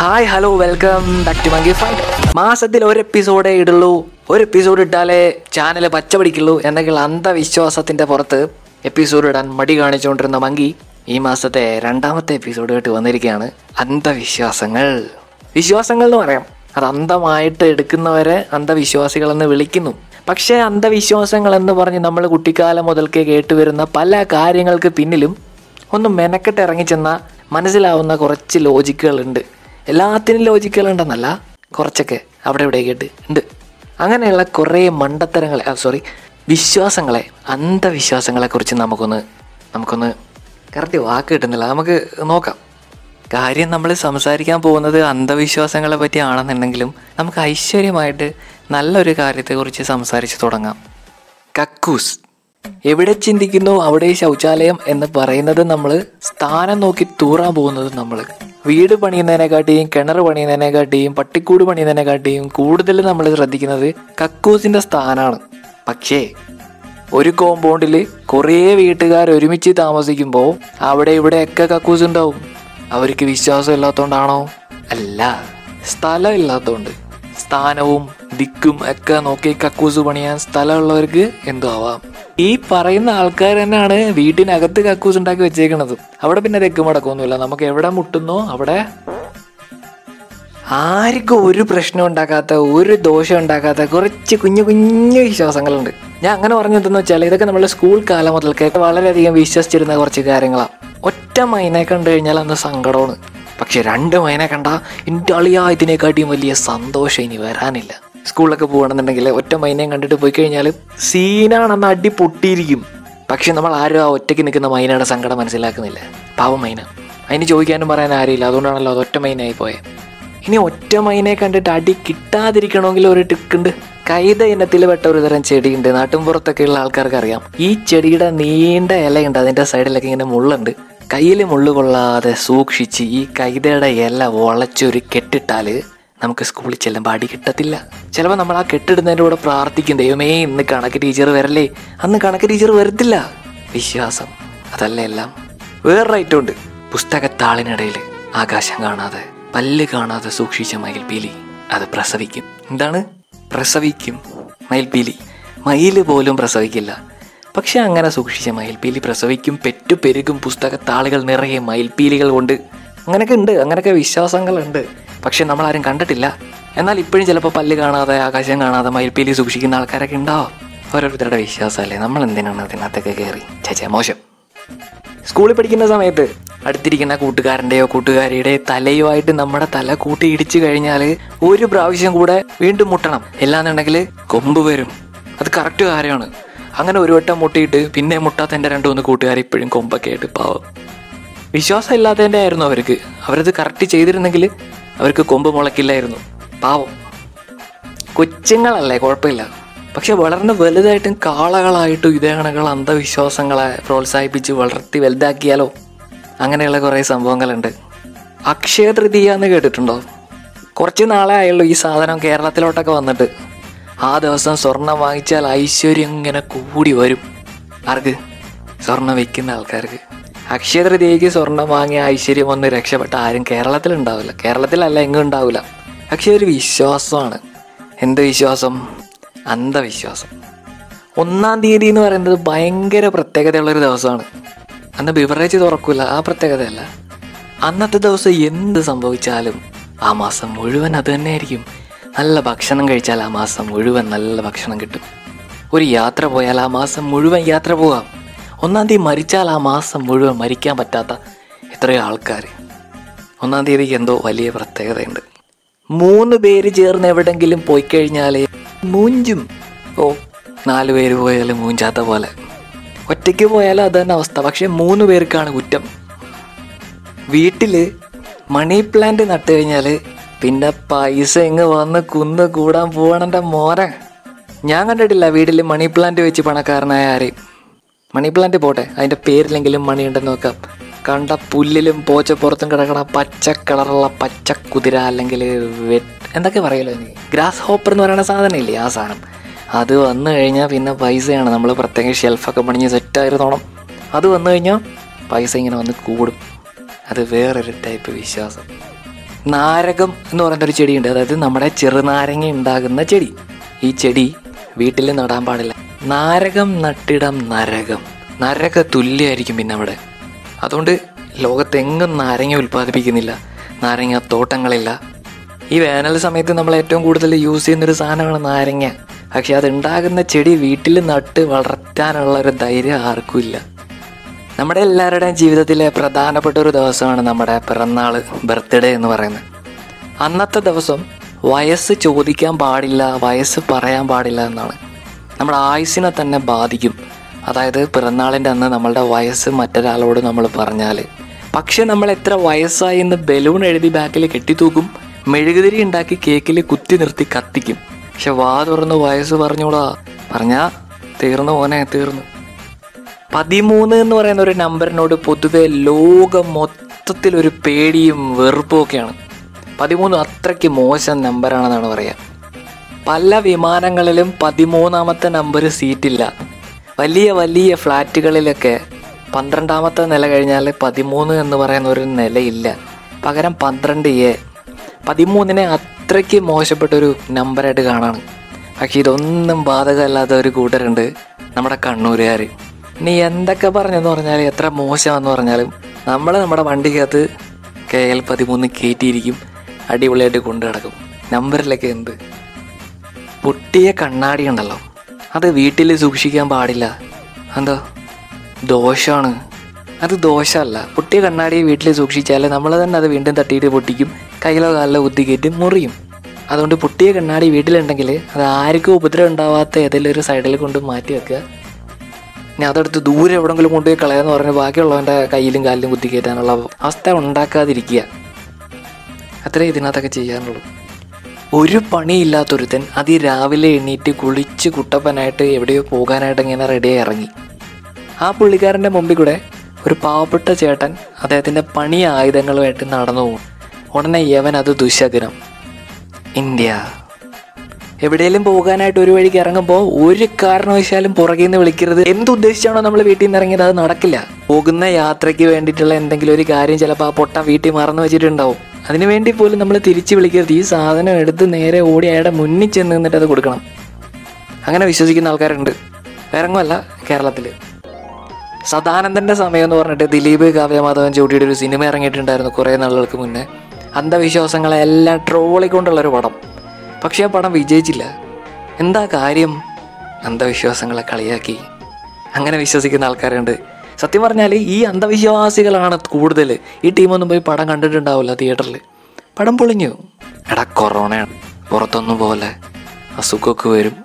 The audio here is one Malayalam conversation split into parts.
Hi hello welcome back to monkey fight മാസത്തിൽ ഒരു എപ്പിസോഡേ ഇടുള്ളൂ. ഒരു എപ്പിസോഡ് ഇട്ടാലേ ചാനൽ പച്ച പിടിക്കുള്ളൂ എന്നൊക്കെയുള്ള അന്ധവിശ്വാസത്തിന്റെ പുറത്ത് എപ്പിസോഡ് ഇടാൻ മടി കാണിച്ചുകൊണ്ടിരുന്ന മങ്കി ഈ മാസത്തെ രണ്ടാമത്തെ എപ്പിസോഡ് കേട്ട് വന്നിരിക്കുകയാണ്. അന്ധവിശ്വാസങ്ങൾ. വിശ്വാസങ്ങൾ എന്ന് പറയാം. അത് അന്ധമായിട്ട് എടുക്കുന്നവരെ അന്ധവിശ്വാസികളെന്ന് വിളിക്കുന്നു. പക്ഷേ അന്ധവിശ്വാസങ്ങൾ എന്ന് പറഞ്ഞ് നമ്മൾ കുട്ടിക്കാലം മുതൽക്കേ കേട്ടുവരുന്ന പല കാര്യങ്ങൾക്ക് പിന്നിലും ഒന്ന് മെനക്കെട്ട് ഇറങ്ങിച്ചെന്നാൽ മനസ്സിലാവുന്ന കുറച്ച് ലോജിക്കുകളുണ്ട് എല്ലാത്തിനും ലോജിക്കലുണ്ടെന്നല്ല കുറച്ചൊക്കെ അവിടെ കേട്ട് ഉണ്ട്. അങ്ങനെയുള്ള കുറേ മണ്ടത്തരങ്ങളെ സോറി വിശ്വാസങ്ങളെ അന്ധവിശ്വാസങ്ങളെക്കുറിച്ച് നമുക്കൊന്ന് നമുക്കൊന്ന് കറക്റ്റ് വാക്ക് കിട്ടുന്നില്ല. നമുക്ക് നോക്കാം. കാര്യം നമ്മൾ സംസാരിക്കാൻ പോകുന്നത് അന്ധവിശ്വാസങ്ങളെ പറ്റിയാണെന്നുണ്ടെങ്കിലും നമുക്ക് ഐശ്വര്യമായിട്ട് നല്ലൊരു കാര്യത്തെക്കുറിച്ച് സംസാരിച്ച് തുടങ്ങാം. കക്കൂസ്. എവിടെ ചിന്തിക്കുന്നു അവിടെ ശൗചാലയം എന്ന് പറയുന്നത് നമ്മൾ സ്ഥാനം നോക്കി തൂറാൻ പോകുന്നത് നമ്മൾ. വീട് പണിയുന്നതിനെക്കാട്ടിയും കിണർ പണിയുന്നതിനെക്കാട്ടിയും പട്ടിക്കൂട് പണിയുന്നതിനെക്കാട്ടിയും കൂടുതൽ നമ്മൾ ശ്രദ്ധിക്കുന്നത് കക്കൂസിന്റെ സ്ഥാനമാണ് പക്ഷേ ഒരു കോമ്പൗണ്ടിൽ കുറേ വീട്ടുകാർ ഒരുമിച്ച് താമസിക്കുമ്പോൾ അവിടെ ഇവിടെയൊക്കെ കക്കൂസ് ഉണ്ടാവും. അവർക്ക് വിശ്വാസം ഇല്ലാത്തതുകൊണ്ടാണോ അല്ല സ്ഥലം ഇല്ലാത്തതുകൊണ്ട് സ്ഥാനവും ദിക്കും ഒക്കെ നോക്കി കക്കൂസ് പണിയാൻ സ്ഥലമുള്ളവർക്ക് എന്തോ ആവാം ഈ പറയുന്ന ആൾക്കാർ തന്നെയാണ് വീട്ടിനകത്ത് കക്കൂസ് ഉണ്ടാക്കി വെച്ചേക്കണത്. അവിടെ പിന്നെ തെക്ക് മടക്കൊന്നുമില്ല നമുക്ക് എവിടെ മുട്ടുന്നോ അവിടെ ആർക്കും ഒരു പ്രശ്നം ഉണ്ടാക്കാത്ത ഒരു ദോഷം ഉണ്ടാക്കാത്ത കുറച്ച് കുഞ്ഞു കുഞ്ഞു വിശ്വാസങ്ങളുണ്ട്. ഞാൻ അങ്ങനെ പറഞ്ഞതെന്ന് വെച്ചാൽ ഇതൊക്കെ നമ്മുടെ സ്കൂൾ കാലം മുതൽക്കേ വളരെയധികം വിശ്വസിച്ചിരുന്ന കുറച്ച് കാര്യങ്ങളാണ് ഒറ്റ മൈനെ കണ്ടു കഴിഞ്ഞാൽ അന്ന് സങ്കടമാണ്. പക്ഷെ രണ്ട് മൈനെ കണ്ട എന്റെ അളിയാ ഇതിനെക്കാട്ടിയും വലിയ സന്തോഷം ഇനി വരാനില്ല. സ്കൂളിലൊക്കെ പോകണമെന്നുണ്ടെങ്കിൽ ഒറ്റ മൈനയും കണ്ടിട്ട് പോയി കഴിഞ്ഞാൽ സീനാണെന്ന് അടി പൊട്ടിയിരിക്കും. പക്ഷെ നമ്മൾ ആരും ആ ഒറ്റയ്ക്ക് നിൽക്കുന്ന മൈനയുടെ സങ്കടം മനസ്സിലാക്കുന്നില്ല. പാവം മൈന. അതിന് ചോദിക്കാനും പറയാൻ ആരുമില്ല. അതുകൊണ്ടാണല്ലോ അത് ഒറ്റ മൈനായി പോയത് ഇനി ഒറ്റ മൈനെ കണ്ടിട്ട് അടി കിട്ടാതിരിക്കണമെങ്കിൽ ഒരു ടിക്കുണ്ട് കൈത ഇനത്തിൽ പെട്ട ഒരു തരം ചെടിയുണ്ട്. നാട്ടിൻപുറത്തൊക്കെ ഉള്ള ആൾക്കാർക്ക് അറിയാം. ഈ ചെടിയുടെ നീണ്ട ഇലയുണ്ട്. അതിന്റെ സൈഡിലൊക്കെ ഇങ്ങനെ മുള്ളുണ്ട്. കയ്യിൽ മുള്ളു കൊള്ളാതെ സൂക്ഷിച്ച് ഈ കൈതയുടെ ഇല വളച്ചൊരു കെട്ടിട്ടാൽ നമുക്ക് സ്കൂളിൽ ചെല്ലുമ്പോൾ അടി കിട്ടത്തില്ല. ചിലപ്പോൾ നമ്മൾ ആ കെട്ടിടുന്നതിന്റെ കൂടെ പ്രാർത്ഥിക്കും ദൈവമേ ഇന്ന് കണക്ക് ടീച്ചർ വരല്ലേ? അന്ന് കണക്ക് ടീച്ചർ വരത്തില്ല. വിശ്വാസം അതല്ല എല്ലാം? വേറൊരു ഐറ്റമുണ്ട് പുസ്തകത്താളിനിടയിൽ ആകാശം കാണാതെ പല്ല് കാണാതെ സൂക്ഷിച്ച മയിൽപീലി അത് പ്രസവിക്കും. എന്താണ്? പ്രസവിക്കും. മയിൽപീലി മയിൽ പോലും പ്രസവിക്കില്ല. പക്ഷെ അങ്ങനെ സൂക്ഷിച്ച മയിൽപീലി പ്രസവിക്കും. പെറ്റു പെരുകും പുസ്തകത്താളുകൾ നിറയെ മയിൽപീലികൾ കൊണ്ട്. അങ്ങനെയൊക്കെ ഉണ്ട്. അങ്ങനെയൊക്കെ വിശ്വാസങ്ങളുണ്ട്. പക്ഷെ നമ്മളാരും കണ്ടിട്ടില്ല. എന്നാൽ ഇപ്പോഴും ചിലപ്പോൾ പല്ല് കാണാതെ ആകാശം കാണാതെ മയിൽപീലി സൂക്ഷിക്കുന്ന ആൾക്കാരൊക്കെ ഉണ്ടാവും. ഓരോരുത്തരുടെ വിശ്വാസമല്ലേ? നമ്മൾ എന്തിനാണ് അതിനകത്തൊക്കെ കയറി? ചേച്ചേ മോശം. സ്കൂളിൽ പഠിക്കുന്ന സമയത്ത് അടുത്തിരിക്കുന്ന കൂട്ടുകാരന്റെയോ കൂട്ടുകാരിയുടെയോ തലയുമായിട്ട് നമ്മുടെ തല കൂട്ടി ഇടിച്ചു കഴിഞ്ഞാൽ ഒരു പ്രാവശ്യം കൂടെ വീണ്ടും മുട്ടണം. എല്ലാന്നുണ്ടെങ്കിൽ കൊമ്പ് വരും. അത് കറക്റ്റ് കാര്യമാണ്. അങ്ങനെ ഒരു വട്ടം മുട്ടിയിട്ട് പിന്നെ മുട്ടാത്ത എന്റെ രണ്ടു മൂന്ന് കൂട്ടുകാർ ഇപ്പോഴും കൊമ്പൊക്കെ ആയിട്ട് പാവം. വിശ്വാസം ഇല്ലാത്തതിന്റെ ആയിരുന്നു അവർക്ക്. അവരത് കറക്റ്റ് ചെയ്തിരുന്നെങ്കിൽ അവർക്ക് കൊമ്പ് മുളക്കില്ലായിരുന്നു പാവം. കൊച്ചുങ്ങളല്ലേ കുഴപ്പമില്ല. പക്ഷെ വളർന്ന് വലുതായിട്ടും കാളകളായിട്ടും ഇതേ കണക്കുള്ള അന്ധവിശ്വാസങ്ങളെ പ്രോത്സാഹിപ്പിച്ച് വളർത്തി വലുതാക്കിയാലോ? അങ്ങനെയുള്ള കുറേ സംഭവങ്ങളുണ്ട്. അക്ഷയ തൃതീയ എന്ന് കേട്ടിട്ടുണ്ടോ? കുറച്ച് നാളെ ആയുള്ളൂ ഈ സാധനം കേരളത്തിലോട്ടൊക്കെ വന്നിട്ട്. ആ ദിവസം സ്വർണം വാങ്ങിച്ചാൽ ഐശ്വര്യം ഇങ്ങനെ കൂടി വരും. ആർക്ക്? സ്വർണം വെക്കുന്ന ആൾക്കാർക്ക്. അക്ഷയ തൃതീയക്ക് സ്വർണം വാങ്ങിയ ഐശ്വര്യം വന്ന് രക്ഷപ്പെട്ട ആരും കേരളത്തിൽ ഉണ്ടാവില്ല കേരളത്തിലല്ല എങ്ങും ഉണ്ടാവില്ല. പക്ഷെ ഒരു വിശ്വാസമാണ്. എന്ത് വിശ്വാസം? അന്ധവിശ്വാസം. ഒന്നാം തീയതി എന്ന് പറയുന്നത് ഭയങ്കര പ്രത്യേകതയുള്ളൊരു ദിവസമാണ്. അന്ന് ബിവറേജ് തുറക്കില്ല ആ പ്രത്യേകതയല്ല. അന്നത്തെ ദിവസം എന്ത് സംഭവിച്ചാലും ആ മാസം മുഴുവൻ അത് തന്നെയായിരിക്കും. നല്ല ഭക്ഷണം കഴിച്ചാൽ ആ മാസം മുഴുവൻ നല്ല ഭക്ഷണം കിട്ടും. ഒരു യാത്ര പോയാൽ ആ മാസം മുഴുവൻ യാത്ര പോകാം. ഒന്നാം തീയതി മരിച്ചാൽ ആ മാസം മുഴുവൻ മരിക്കാൻ പറ്റാത്ത എത്രയോ ആൾക്കാർ. ഒന്നാം തീയതിക്ക് എന്തോ വലിയ പ്രത്യേകതയുണ്ട്. മൂന്ന് പേര് ചേർന്ന് എവിടെങ്കിലും പോയി കഴിഞ്ഞാൽ മൂഞ്ചും ഓ നാല് പേര് പോയാൽ മൂഞ്ചാത്ത പോലെ. ഒറ്റയ്ക്ക് പോയാലും അത് തന്നെ അവസ്ഥ. പക്ഷെ മൂന്ന് പേർക്കാണ് കുറ്റം. വീട്ടിൽ മണി പ്ലാന്റ് നട്ടു കഴിഞ്ഞാൽ പിന്നെ പൈസ ഇങ്ങ് വന്ന് കുന്ന് കൂടാൻ പോകണന്റെ മോര ഞാൻ കണ്ടിട്ടില്ല വീട്ടിൽ മണി പ്ലാന്റ് വെച്ച് പണക്കാരനായ ആരെയും. മണി പ്ലാന്റ് പോട്ടെ അതിന്റെ പേരിലെങ്കിലും മണി ഉണ്ടെന്ന് നോക്കാം. കണ്ട പുല്ലിലും പോച്ച പോച്ചപ്പുറത്തും കിടക്കണ പച്ച കളറുള്ള പച്ച കുതിര അല്ലെങ്കിൽ എന്തൊക്കെ പറയല്ലോ എനിക്ക് ഗ്രാസ് ഹോപ്പർ എന്ന് പറയുന്ന സാധനം ഇല്ലേ ആ സാധനം? അത് വന്നു കഴിഞ്ഞാൽ പിന്നെ പൈസയാണ്. നമ്മൾ പ്രത്യേക ഷെൽഫൊക്കെ പണിഞ്ഞ് സെറ്റായിരുന്നോണം അത് വന്നു കഴിഞ്ഞാൽ പൈസ ഇങ്ങനെ വന്ന് കൂടും. അത് വേറൊരു ടൈപ്പ് വിശ്വാസം. നാരകം എന്ന് പറയുന്ന ഒരു ചെടിയുണ്ട്. അതായത് നമ്മുടെ ചെറുനാരങ്ങ ഉണ്ടാകുന്ന ചെടി. ഈ ചെടി വീട്ടിൽ നടാൻ പാടില്ല. നാരകം നട്ടിടം നരകം. നരക തുല്യമായിരിക്കും പിന്നെ അവിടെ. അതുകൊണ്ട് ലോകത്തെങ്ങും നാരങ്ങ ഉൽപ്പാദിപ്പിക്കുന്നില്ല. നാരങ്ങ തോട്ടങ്ങളില്ല. ഈ വേനൽ സമയത്ത് നമ്മൾ ഏറ്റവും കൂടുതൽ യൂസ് ചെയ്യുന്നൊരു സാധനമാണ് നാരങ്ങ. പക്ഷെ അത് ഉണ്ടാകുന്ന ചെടി വീട്ടിൽ നട്ട് വളർത്താനുള്ള ഒരു ധൈര്യം ആർക്കുമില്ല നമ്മുടെ എല്ലാവരുടെയും ജീവിതത്തിലെ പ്രധാനപ്പെട്ട ഒരു ദിവസമാണ് നമ്മുടെ പിറന്നാൾ ബർത്ത്ഡേ എന്ന് പറയുന്നത്. അന്നത്തെ ദിവസം വയസ്സ് ചോദിക്കാൻ പാടില്ല വയസ്സ് പറയാൻ പാടില്ല എന്നാണ്. നമ്മുടെ ആയുസ്സിനെ തന്നെ ബാധിക്കും. അതായത് പിറന്നാളിന്റെ അന്ന് നമ്മളുടെ വയസ്സ് മറ്റൊരാളോട് നമ്മൾ പറഞ്ഞാൽ പക്ഷെ നമ്മൾ എത്ര വയസ്സായി എന്ന് ബലൂൺ എഴുതി ബാക്കിൽ കെട്ടിത്തൂക്കും. മെഴുകുതിരി ഉണ്ടാക്കി കേക്കിൽ കുത്തി നിർത്തി കത്തിക്കും. പക്ഷെ വാ തുറന്ന് വയസ്സ് പറഞ്ഞോളാ പറഞ്ഞാ തീർന്നു ഓനെ തീർന്നു. പതിമൂന്ന് എന്ന് പറയുന്ന ഒരു നമ്പറിനോട് പൊതുവെ ലോകം മൊത്തത്തിൽ ഒരു പേടിയും വെറുപ്പും ഒക്കെയാണ്. പതിമൂന്ന് അത്രയ്ക്ക് മോശം നമ്പറാണെന്നാണ് പറയുക. പല വിമാനങ്ങളിലും പതിമൂന്നാമത്തെ നമ്പർ സീറ്റില്ല. വലിയ വലിയ ഫ്ലാറ്റുകളിലൊക്കെ പന്ത്രണ്ടാമത്തെ നില കഴിഞ്ഞാൽ പതിമൂന്ന് എന്ന് പറയുന്ന ഒരു നിലയില്ല. പകരം പന്ത്രണ്ട് എ. പതിമൂന്നിനെ അത്രയ്ക്ക് മോശപ്പെട്ടൊരു നമ്പറായിട്ട് കാണാണ്. പക്ഷെ ഇതൊന്നും ബാധകമല്ലാത്ത ഒരു കൂട്ടരുണ്ട് നമ്മുടെ കണ്ണൂരുകാർ ഇനി എന്തൊക്കെ പറഞ്ഞെന്ന് പറഞ്ഞാൽ എത്ര മോശമെന്ന് പറഞ്ഞാലും നമ്മൾ നമ്മുടെ വണ്ടിക്കകത്ത് കെ എൽ പതിമൂന്ന് കയറ്റിയിരിക്കും അടിപൊളിയായിട്ട് കൊണ്ടു കിടക്കും നമ്പറിലൊക്കെ എന്ത്? പൊട്ടിയ കണ്ണാടി ഉണ്ടല്ലോ അത് വീട്ടിൽ സൂക്ഷിക്കാൻ പാടില്ല. എന്താ? ദോഷമാണ് അത് ദോഷമല്ല പൊട്ടിയ കണ്ണാടി വീട്ടിൽ സൂക്ഷിച്ചാൽ നമ്മൾ തന്നെ അത് വീണ്ടും തട്ടിയിട്ട് പൊട്ടിക്കും. കയ്യിലോ കാലിലോ കുത്തിക്കയറ്റി മുറിയും. അതുകൊണ്ട് പൊട്ടിയ കണ്ണാടി വീട്ടിലുണ്ടെങ്കിൽ അത് ആർക്കും ഉപദ്രവം ഉണ്ടാവാത്ത ഏതെങ്കിലും ഒരു സൈഡിൽ കൊണ്ട് മാറ്റി വെക്കുക. ഇനി അതെടുത്ത് ദൂരെ എവിടെങ്കിലും കൊണ്ടുപോയി കളയാന്ന് പറഞ്ഞ് ബാക്കിയുള്ളവന്റെ കയ്യിലും കാലിലും കുത്തിക്കേറ്റാനുള്ള അവസ്ഥ ഉണ്ടാക്കാതിരിക്കുക. അത്രേ ഇതിനകത്തൊക്കെ ചെയ്യാനുള്ളൂ. ഒരു പണിയില്ലാത്തൊരുത്തൻ അതി രാവിലെ എണീറ്റ് കുളിച്ച് കുട്ടപ്പനായിട്ട് എവിടെയോ പോകാനായിട്ട് ഇങ്ങനെ റെഡിയായി ഇറങ്ങി. ആ പുള്ളിക്കാരന്റെ മുമ്പിൽ കൂടെ ഒരു പാവപ്പെട്ട ചേട്ടൻ അദ്ദേഹത്തിന്റെ പണി ആയുധങ്ങളുമായിട്ട് നടന്നു പോകും. ഉടനെ യവൻ അത് ദുശകനം. ഇന്ത്യ. എവിടെയെങ്കിലും പോകാനായിട്ട് ഒരു വഴിക്ക് ഇറങ്ങുമ്പോൾ ഒരു കാരണവശാലും പുറകിൽ നിന്ന് വിളിക്കരുത്. എന്തുദ്ദേശിച്ചാണോ നമ്മൾ വീട്ടിൽ നിന്ന് ഇറങ്ങിയത്? അത് നടക്കില്ല. പോകുന്ന യാത്രയ്ക്ക് വേണ്ടിയിട്ടുള്ള എന്തെങ്കിലും ഒരു കാര്യം ചിലപ്പോൾ ആ പൊട്ട വീട്ടിൽ മറന്നു വെച്ചിട്ടുണ്ടാവും. അതിനു വേണ്ടി പോലും നമ്മൾ തിരിച്ച് വിളിക്കരുത്. ഈ സാധനം എടുത്ത് നേരെ ഓടി അയാളുടെ മുന്നിൽ ചെന്ന് നിന്നിട്ട് അത് കൊടുക്കണം. അങ്ങനെ വിശ്വസിക്കുന്ന ആൾക്കാരുണ്ട്. വേറെങ്ങുമല്ല കേരളത്തിൽ സദാനന്ദന്റെ സമയം എന്ന് പറഞ്ഞിട്ട് ദിലീപ് കാവ്യമാധവൻ ചൂട്ടിയുടെ ഒരു സിനിമ ഇറങ്ങിയിട്ടുണ്ടായിരുന്നു കുറേ നാളുകൾക്ക് മുന്നേ. അന്ധവിശ്വാസങ്ങളെല്ലാം എല്ലാം ട്രോളിക്കൊണ്ടുള്ള ഒരു പടം. പക്ഷേ ആ പടം വിജയിച്ചില്ല. എന്താ കാര്യം? അന്ധവിശ്വാസങ്ങളെ കളിയാക്കി. അങ്ങനെ വിശ്വസിക്കുന്ന ആൾക്കാരുണ്ട്. സത്യം പറഞ്ഞാൽ ഈ അന്ധവിശ്വാസികളാണ് കൂടുതൽ ഈ ടീമൊന്നും പോയി പടം കണ്ടിട്ടുണ്ടാവില്ല തിയേറ്ററിൽ പടം പൊളിഞ്ഞു. എടാ കൊറോണയാണ് പുറത്തൊന്നും പോലെ. അസുഖമൊക്കെ വരും.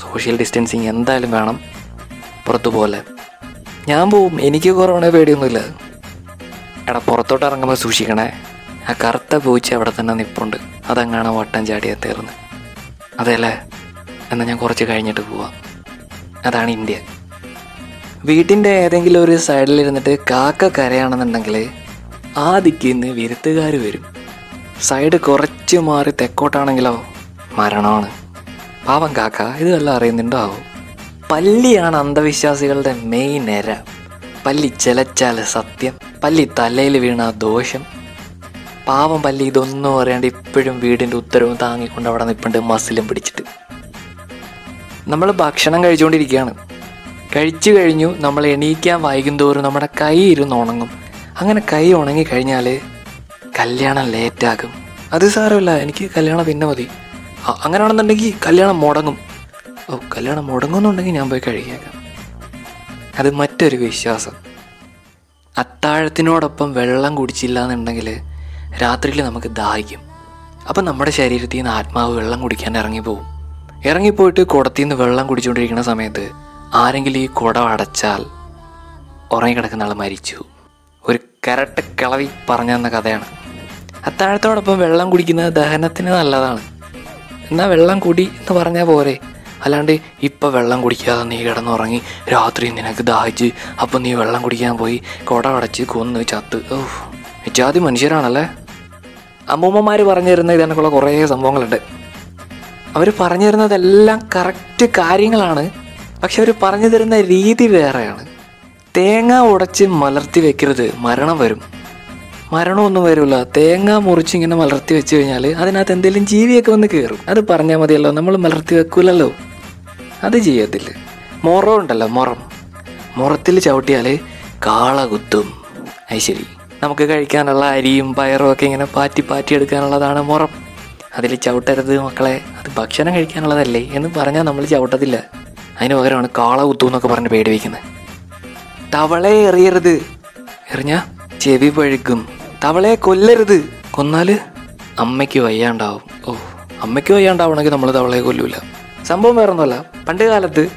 സോഷ്യൽ ഡിസ്റ്റൻസിങ് എന്തായാലും വേണം. പുറത്തു പോലെ. ഞാൻ പോവും. എനിക്ക് കൊറോണ പേടിയൊന്നുമില്ല. എടാ പുറത്തോട്ട് ഇറങ്ങുമ്പോൾ സൂക്ഷിക്കണേ. ആ കറുത്ത പൂച്ച അവിടെ തന്നെ നിപ്പുണ്ട്. അതങ്ങാണ് വട്ടം ചാടിയാ തീർന്ന്. അതെല്ലേ എന്നാൽ ഞാൻ കുറച്ച് കഴിഞ്ഞിട്ട് പോവാം. അതാണ് ഇന്ത്യ. വീട്ടിന്റെ ഏതെങ്കിലും ഒരു സൈഡിലിരുന്നിട്ട് കാക്ക കരയാണെന്നുണ്ടെങ്കിൽ ആ ദിക്കിന്ന് വിരുത്തുകാർ വരും. സൈഡ് കുറച്ച് മാറി തെക്കോട്ടാണെങ്കിലോ? മരണമാണ്. പാവം കാക്ക ഇത് വല്ലതും അറിയുന്നുണ്ടാവും പല്ലിയാണ് അന്ധവിശ്വാസികളുടെ മെയിൻ എര. പല്ലി ചിലച്ചാൽ സത്യം. പല്ലി തലയിൽ വീണ ദോഷം. പാവം പല്ലി ഇതൊന്നും അറിയാണ്ട് ഇപ്പോഴും വീടിന്റെ ഉത്തരവും താങ്ങിക്കൊണ്ട് അവിടെ നിൽപ്പുണ്ട് മസിലും പിടിച്ചിട്ട്. നമ്മൾ ഭക്ഷണം കഴിച്ചുകൊണ്ടിരിക്കുകയാണ് കഴിച്ചു കഴിഞ്ഞു നമ്മൾ എണീക്കാൻ വൈകും തോറും നമ്മുടെ കൈ ഇരുന്ന് ഉണങ്ങും. അങ്ങനെ കൈ ഉണങ്ങി കഴിഞ്ഞാൽ കല്യാണം ലേറ്റാകും. അത് സാരമില്ല എനിക്ക് കല്യാണം പിന്നെ മതി. അങ്ങനെ അങ്ങനെയാണെന്നുണ്ടെങ്കിൽ കല്യാണം മുടങ്ങും. ഓ കല്യാണം മുടങ്ങുന്നുണ്ടെങ്കിൽ ഞാൻ പോയി കഴിക്കാം അത് മറ്റൊരു വിശ്വാസം. അത്താഴത്തിനോടൊപ്പം വെള്ളം കുടിച്ചില്ല എന്നുണ്ടെങ്കിൽ രാത്രിയിൽ നമുക്ക് ദാഹിക്കും. അപ്പം നമ്മുടെ ശരീരത്തിൽ നിന്ന് ആത്മാവ് വെള്ളം കുടിക്കാൻ ഇറങ്ങിപ്പോവും. ഇറങ്ങിപ്പോയിട്ട് കുടത്തിൽ നിന്ന് വെള്ളം കുടിച്ചുകൊണ്ടിരിക്കുന്ന സമയത്ത് ആരെങ്കിലും ഈ കുടം അടച്ചാൽ ഉറങ്ങിക്കിടക്കുന്ന ആൾ മരിച്ചു. ഒരു കരട്ട് കിളവി പറഞ്ഞു തന്ന കഥയാണ്. അത്താഴത്തോടൊപ്പം വെള്ളം കുടിക്കുന്നത് ദഹനത്തിന് നല്ലതാണ്. എന്നാൽ വെള്ളം കുടി എന്ന് പറഞ്ഞാൽ പോരെ. അല്ലാണ്ട് ഇപ്പം വെള്ളം കുടിക്കാതെ നീ കിടന്നുറങ്ങി രാത്രി നിനക്ക് ദാഹിച്ച് അപ്പം നീ വെള്ളം കുടിക്കാൻ പോയി കുട അടച്ച് കൊന്ന് ചത്ത്. ഓ ജാതി മനുഷ്യരാണല്ലേ? അമ്മൂമ്മമാർ പറഞ്ഞു തരുന്ന ഇതേക്കുള്ള കുറേ സംഭവങ്ങളുണ്ട്. അവർ പറഞ്ഞു തരുന്നതെല്ലാം കറക്റ്റ് കാര്യങ്ങളാണ്. പക്ഷെ അവർ പറഞ്ഞു തരുന്ന രീതി വേറെയാണ്. തേങ്ങ ഉടച്ച് മലർത്തി വെക്കരുത്. മരണം വരും. മരണമൊന്നും വരില്ല തേങ്ങ മുറിച്ച് ഇങ്ങനെ മലർത്തി വെച്ച് കഴിഞ്ഞാൽ അതിനകത്ത് എന്തെങ്കിലും ജീവിയൊക്കെ വന്ന് കയറും അത് പറഞ്ഞാൽ മതിയല്ലോ. നമ്മൾ മലർത്തി വെക്കൂലല്ലോ. അത് ചെയ്യത്തില്ല. മുറം ഉണ്ടല്ലോ മുറം. മുറത്തിൽ ചവിട്ടിയാൽ കാള കുത്തും. അത് ശരി. നമുക്ക് കഴിക്കാനുള്ള അരിയും പയറും ഒക്കെ ഇങ്ങനെ പാറ്റി പാറ്റി എടുക്കാനുള്ളതാണ് മുറം. അതിൽ ചവിട്ടരുത് മക്കളെ. അത് ഭക്ഷണം കഴിക്കാനുള്ളതല്ലേ എന്ന് പറഞ്ഞാൽ നമ്മൾ ചവിട്ടത്തില്ല. അതിന് പകരമാണ് കാള കുത്തു എന്നൊക്കെ പറഞ്ഞ് പേടി വയ്ക്കുന്നത് തവളെ എറിയരുത്. എറിഞ്ഞ ചെവി പഴുക്കും. തവളയെ കൊല്ലരുത്. കൊന്നാൽ അമ്മയ്ക്ക് വയ്യാണ്ടാവും. ഓ അമ്മയ്ക്ക് വയ്യാണ്ടാവണമെങ്കിൽ നമ്മൾ തവളയെ കൊല്ലൂല. സംഭവം വേറൊന്നുമല്ല. പണ്ട് കാലത്ത്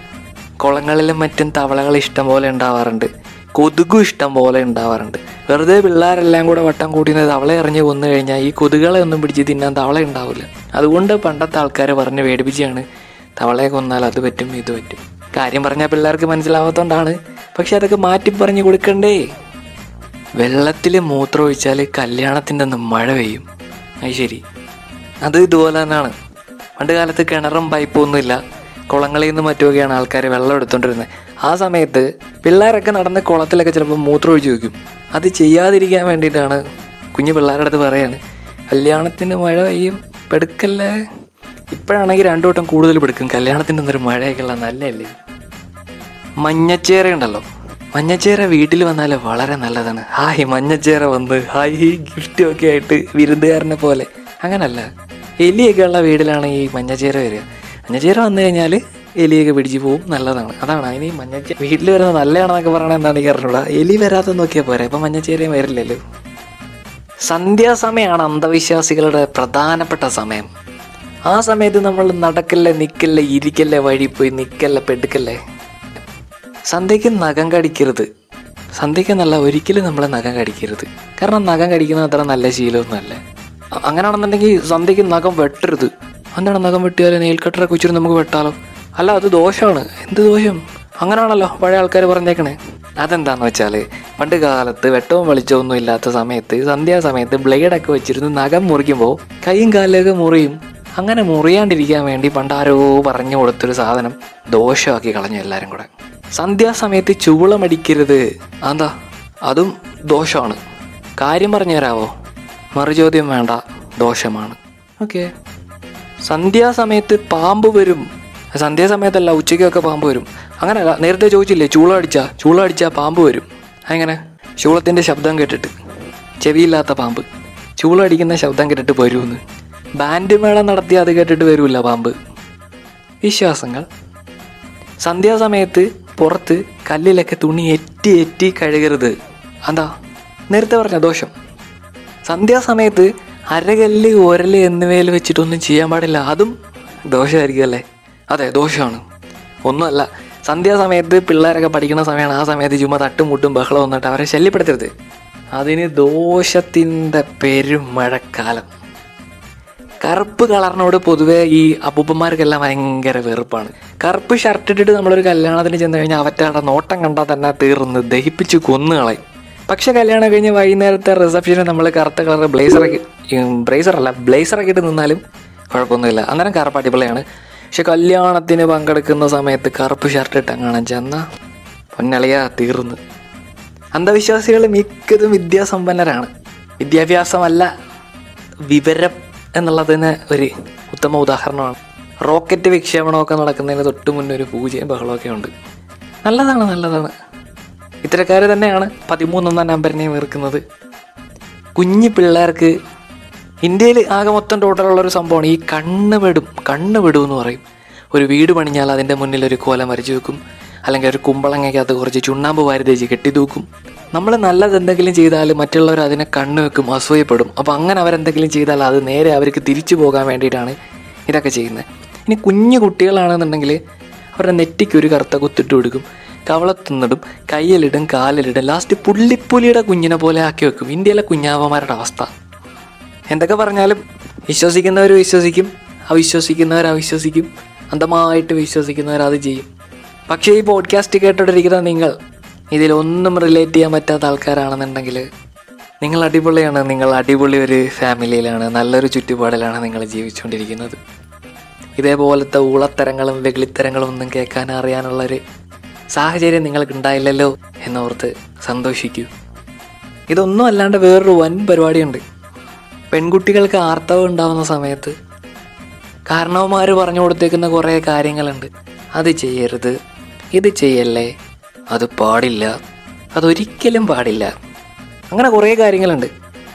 കുളങ്ങളിലും മറ്റും തവളകൾ ഇഷ്ടം പോലെ ഉണ്ടാവാറുണ്ട്. കൊതുകും ഇഷ്ടം പോലെ ഉണ്ടാവാറുണ്ട്. വെറുതെ പിള്ളേരെല്ലാം കൂടെ വട്ടം കൂടിയത് തവളെ എറിഞ്ഞ് കൊന്നു കഴിഞ്ഞാൽ ഈ കൊതുകളെ ഒന്നും പിടിച്ച് തിന്നാൻ തവള ഉണ്ടാവില്ല. അതുകൊണ്ട് പണ്ടത്തെ ആൾക്കാരെ പറഞ്ഞ് പേടിപ്പിച്ചാണ് തവളയെ കൊന്നാൽ അത് പറ്റും ഇത് പറ്റും. കാര്യം പറഞ്ഞാൽ പിള്ളേർക്ക് മനസ്സിലാവാത്തതുകൊണ്ടാണ് പക്ഷെ അതൊക്കെ മാറ്റി പറഞ്ഞു കൊടുക്കണ്ടേ? വെള്ളത്തിൽ മൂത്രം ഒഴിച്ചാൽ കല്യാണത്തിന്റെ ഒന്ന് മഴ പെയ്യും. അത് ശരി. അത് ഇതുപോലെ തന്നെയാണ് പണ്ട് കാലത്ത് കിണറും പൈപ്പും ഒന്നുമില്ല. കുളങ്ങളിൽ നിന്ന് മറ്റുമൊക്കെയാണ് ആൾക്കാർ വെള്ളം എടുത്തോണ്ടിരുന്നത്. ആ സമയത്ത് പിള്ളേരൊക്കെ നടന്ന കുളത്തിലൊക്കെ ചിലപ്പോൾ മൂത്രം ഒഴിച്ച് വയ്ക്കും അത് ചെയ്യാതിരിക്കാൻ വേണ്ടിയിട്ടാണ് കുഞ്ഞു പിള്ളേരുടെ അടുത്ത് പറയാണ്. കല്യാണത്തിന് മഴ പെയ്യും പെടുക്കല്ലേ? ഇപ്പോഴാണെങ്കിൽ രണ്ടു വട്ടം കൂടുതൽ പെടുക്കും. കല്യാണത്തിന്റെ ഒന്നൊരു മഴയൊക്കെയുള്ള നല്ലതല്ലേ? മഞ്ഞച്ചേര ഉണ്ടല്ലോ. മഞ്ഞച്ചേര വീട്ടിൽ വന്നാൽ വളരെ നല്ലതാണ്. ഹായ് മഞ്ഞച്ചേര വന്ന് ഹായ് ഗിഫ്റ്റും ഒക്കെ ആയിട്ട് വിരുന്നുകാരനെ പോലെ. അങ്ങനല്ല. എലിയൊക്കെ ഉള്ള വീട്ടിലാണ് ഈ മഞ്ഞച്ചേര വരിക. മഞ്ഞച്ചേര വന്നു കഴിഞ്ഞാൽ എലിയൊക്കെ പിടിച്ച് പോവും. നല്ലതാണ്. അതാണ്. അതിന് മഞ്ഞച്ച വീട്ടിൽ വരുന്നത് നല്ലതാണെന്നൊക്കെ പറയണത് എന്താണ് ഈ അറിഞ്ഞൂടാ എലി വരാത്ത നോക്കിയാൽ പോരെ. അപ്പം മഞ്ഞച്ചേരയും വരില്ലല്ലോ. സന്ധ്യാസമയമാണ് അന്ധവിശ്വാസികളുടെ പ്രധാനപ്പെട്ട സമയം. ആ സമയത്ത് നമ്മൾ നടക്കല്ലേ നിൽക്കല്ലേ ഇരിക്കല്ലേ വഴി പോയി നിൽക്കല്ലേ പെടുക്കല്ലേ? സന്ധ്യയ്ക്ക് നഖം കടിക്കരുത്. സന്ധ്യയ്ക്ക് നല്ല ഒരിക്കലും നമ്മൾ നഖം കടിക്കരുത്. കാരണം നഖം കടിക്കുന്നത് അത്ര നല്ല ശീലമൊന്നുമല്ല. അങ്ങനെയാണെന്നുണ്ടെങ്കിൽ സന്ധ്യയ്ക്ക് നഖം വെട്ടരുത്. എന്താണ് നഖം വെട്ടിയാലോ നെയിൽ കട്ടറൊക്കെ നമുക്ക് വെട്ടാലോ? അല്ല അത് ദോഷമാണ് എന്ത് ദോഷം? അങ്ങനെയാണല്ലോ പഴയ ആൾക്കാർ പറഞ്ഞേക്കണേ. അതെന്താന്ന് വെച്ചാൽ പണ്ട് കാലത്ത് വെട്ടവും വെളിച്ചവും ഒന്നും ഇല്ലാത്ത സമയത്ത് സന്ധ്യാസമയത്ത് ബ്ലേഡൊക്കെ വെച്ചിരുന്ന് നഖം മുറിക്കുമ്പോൾ കൈയും കാലിലൊക്കെ മുറിയും അങ്ങനെ മുറിയാണ്ടിരിക്കാൻ വേണ്ടി പണ്ട് ആരോ പറഞ്ഞു കൊടുത്തൊരു സാധനം ദോഷമാക്കി കളഞ്ഞു എല്ലാവരും കൂടെ. സന്ധ്യാസമയത്ത് ചൂളമടിക്കരുത് അതാ അതും ദോഷമാണ്. കാര്യം പറഞ്ഞു തരാവോ മറുചോദ്യം വേണ്ട. ദോഷമാണ്. ഓക്കെ. സന്ധ്യാസമയത്ത് പാമ്പ് വരും. സന്ധ്യാസമയത്തല്ല ഉച്ചയ്ക്കൊക്കെ പാമ്പ് വരും. അങ്ങനെയല്ല നേരത്തെ ചോദിച്ചില്ലേ ചൂള അടിച്ചാൽ അടിച്ചാൽ പാമ്പ് വരും. അങ്ങനെ ചൂളത്തിന്റെ ശബ്ദം കേട്ടിട്ട്. ചെവിയില്ലാത്ത പാമ്പ്. ചൂള അടിക്കുന്ന ശബ്ദം കേട്ടിട്ട് വരുമെന്ന്. ബാൻഡ് മേളം നടത്തി അത് കേട്ടിട്ട് വരില്ല പാമ്പ്. വിശ്വാസങ്ങൾ. സന്ധ്യാസമയത്ത് പുറത്ത് കല്ലിലൊക്കെ തുണി എറ്റി എറ്റി കഴുകരുത്. അതാ നേരത്തെ പറഞ്ഞ ദോഷം. സന്ധ്യാസമയത്ത് അരകല്ല് ഒരൽ എന്നിവയിൽ വെച്ചിട്ടൊന്നും ചെയ്യാൻ പാടില്ല. അതും ദോഷമായിരിക്കും അല്ലേ? അതെ ദോഷമാണ് ഒന്നുമല്ല സന്ധ്യാസമയത്ത് പിള്ളേരൊക്കെ പഠിക്കുന്ന സമയമാണ് ആ സമയത്ത് ചുമ്മാ തട്ടും മുട്ടും ബഹളം വന്നിട്ട് അവരെ ശല്യപ്പെടുത്തരുത്. അതിന് ദോഷത്തിന്റെ പെരുമഴക്കാലം. കറുപ്പ് കളറിനോട് പൊതുവേ ഈ അപ്പൂപ്പന്മാർക്കെല്ലാം ഭയങ്കര വെറുപ്പാണ്. കറുപ്പ് ഷർട്ട് ഇട്ടിട്ട് നമ്മളൊരു കല്യാണത്തിന് ചെന്ന് കഴിഞ്ഞാൽ അവറ്റയുടെ നോട്ടം കണ്ടാൽ തന്നെ തീർന്ന് ദഹിപ്പിച്ച് കൊന്നു കളയും പക്ഷെ കല്യാണം കഴിഞ്ഞ് വൈകുന്നേരത്തെ റിസപ്ഷനിൽ നമ്മൾ കറുത്ത കളർ ബ്ലേസറൊക്കെ ബ്ലേസറല്ല ബ്ലേസറൊക്കെ ഇട്ട് നിന്നാലും കുഴപ്പമൊന്നുമില്ല. അന്നേരം കറുപ്പ് അടിപൊളിയാണ്. പക്ഷെ കല്യാണത്തിന് പങ്കെടുക്കുന്ന സമയത്ത് കറുപ്പ് ഷർട്ട് ഇട്ട് കാണാൻ ചെന്ന പൊന്നളിയാ തീർന്ന്. അന്ധവിശ്വാസികൾ മിക്കതും വിദ്യാസമ്പന്നരാണ്. വിദ്യാഭ്യാസമല്ല വിവരം എന്നുള്ളതിന് ഒരു ഉത്തമ ഉദാഹരണമാണ്. റോക്കറ്റ് വിക്ഷേപണമൊക്കെ നടക്കുന്നതിന് തൊട്ട് മുന്നേ ഒരു പൂജയും ബഹളമൊക്കെ ഉണ്ട്. നല്ലതാണ് നല്ലതാണ്. ഇത്തരക്കാർ തന്നെയാണ് പതിമൂന്നൊന്നാം നമ്പറിനെയും വീർക്കുന്നത് കുഞ്ഞു പിള്ളേർക്ക് ഇന്ത്യയിൽ ആകെ മൊത്തം ടോട്ടലുള്ള ഒരു സംഭവമാണ്. ഈ കണ്ണ് വെടും കണ്ണ് വെടും എന്ന് പറയും. ഒരു വീട് പണിഞ്ഞാൽ അതിന്റെ മുന്നിൽ ഒരു കോലം വരച്ചു വെക്കും. അല്ലെങ്കിൽ ഒരു കുമ്പളങ്ങയ്ക്കകത്ത് കുറച്ച് ചുണ്ണാമ്പ് വാരി തേച്ച് കെട്ടി തൂക്കും. നമ്മൾ നല്ലത് എന്തെങ്കിലും ചെയ്താൽ മറ്റുള്ളവർ അതിനെ കണ്ണ് വെക്കും അസൂയപ്പെടും. അപ്പോൾ അങ്ങനെ അവരെന്തെങ്കിലും ചെയ്താൽ അത് നേരെ അവർക്ക് തിരിച്ചു പോകാൻ വേണ്ടിയിട്ടാണ് ഇതൊക്കെ ചെയ്യുന്നത്. ഇനി കുഞ്ഞു കുട്ടികളാണെന്നുണ്ടെങ്കിൽ അവരുടെ നെറ്റിക്ക് ഒരു കറുത്ത കുത്തിട്ട് കൊടുക്കും. കവളത്തുന്നിടും കയ്യിലിടും കാലിലിടും. ലാസ്റ്റ് പുള്ളിപ്പുലിയുടെ കുഞ്ഞിനെ പോലെ ആക്കി വെക്കും. ഇന്ത്യയിലെ കുഞ്ഞാവന്മാരുടെ അവസ്ഥ. എന്തൊക്കെ പറഞ്ഞാലും വിശ്വസിക്കുന്നവർ വിശ്വസിക്കും അവിശ്വസിക്കുന്നവർ അവിശ്വസിക്കും അന്ധമായിട്ട് വിശ്വസിക്കുന്നവർ അത് ചെയ്യും. പക്ഷേ ഈ പോഡ്കാസ്റ്റ് കേട്ടോണ്ടിരിക്കുന്ന നിങ്ങൾ ഇതിലൊന്നും റിലേറ്റ് ചെയ്യാൻ പറ്റാത്ത ആൾക്കാരാണെന്നുണ്ടെങ്കിൽ നിങ്ങൾ അടിപൊളിയാണ് നിങ്ങൾ അടിപൊളി ഒരു ഫാമിലിയിലാണ് നല്ലൊരു ചുറ്റുപാടിലാണ് നിങ്ങൾ ജീവിച്ചുകൊണ്ടിരിക്കുന്നത്. ഇതേപോലത്തെ ഊളത്തരങ്ങളും വെകിളിത്തരങ്ങളും ഒന്നും കേൾക്കാൻ അറിയാനുള്ളൊരു സാഹചര്യം നിങ്ങൾക്ക് ഉണ്ടായില്ലല്ലോ എന്നോർത്ത് സന്തോഷിക്കൂ. ഇതൊന്നും അല്ലാണ്ട് വേറൊരു വൻ പരിപാടിയുണ്ട്. പെൺകുട്ടികൾക്ക് ആർത്തവം ഉണ്ടാവുന്ന സമയത്ത് കാരണവന്മാർ പറഞ്ഞു കൊടുത്തേക്കുന്ന കുറേ കാര്യങ്ങളുണ്ട്. അത് ചെയ്യരുത്. ഇത് ചെയ്യല്ലേ? അത് പാടില്ല. അതൊരിക്കലും പാടില്ല. അങ്ങനെ കുറേ കാര്യങ്ങളുണ്ട്.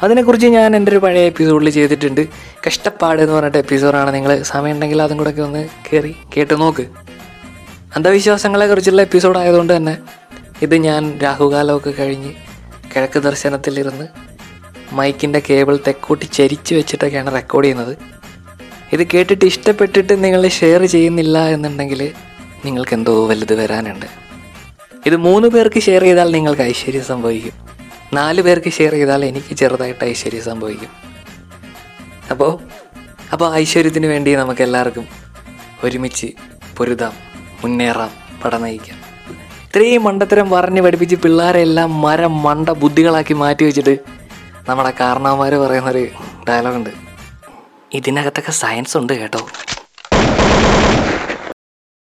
അതിനെക്കുറിച്ച് ഞാൻ എന്റെ ഒരു പഴയ എപ്പിസോഡിൽ ചെയ്തിട്ടുണ്ട്. കഷ്ടപ്പാട് എന്ന് പറഞ്ഞിട്ട് എപ്പിസോഡാണ് നിങ്ങൾ സമയമുണ്ടെങ്കിൽ അതും കൂടെ ഒന്ന് കയറി കേട്ട് നോക്ക്. അന്ധവിശ്വാസങ്ങളെ കുറിച്ചുള്ള എപ്പിസോഡ് ആയതുകൊണ്ട് തന്നെ ഇത് ഞാൻ രാഹുകാലമൊക്കെ കഴിഞ്ഞ് കിഴക്ക് ദർശനത്തിലിരുന്ന് മൈക്കിന്റെ കേബിൾ തെക്കോട്ടി ചരിച്ച് വെച്ചിട്ടൊക്കെയാണ് റെക്കോർഡ് ചെയ്യുന്നത്. ഇത് കേട്ടിട്ട് ഇഷ്ടപ്പെട്ടിട്ട് നിങ്ങൾ ഷെയർ ചെയ്യുന്നില്ല എന്നുണ്ടെങ്കിൽ നിങ്ങൾക്ക് എന്തോ വലുത് വരാനുണ്ട്. ഇത് മൂന്ന് പേർക്ക് ഷെയർ ചെയ്താൽ നിങ്ങൾക്ക് ഐശ്വര്യം സംഭവിക്കും. നാല് പേർക്ക് ഷെയർ ചെയ്താൽ എനിക്ക് ചെറുതായിട്ട് ഐശ്വര്യം സംഭവിക്കും. അപ്പോൾ അപ്പോൾ ഐശ്വര്യത്തിന് വേണ്ടി നമുക്ക് എല്ലാവർക്കും ഒരുമിച്ച് പൊരുതാം മുന്നേറാം പടനയിക്കാം ഇത്രയും മണ്ടത്തരം പറഞ്ഞ് പഠിപ്പിച്ച് പിള്ളേരെല്ലാം മരം മണ്ട ബുദ്ധികളാക്കി മാറ്റി വെച്ചിട്ട് നമ്മുടെ കാരണവന്മാർ പറയുന്നൊരു ഡയലോഗുണ്ട് ഇതിനകത്തൊക്കെ സയൻസ് ഉണ്ട് കേട്ടോ.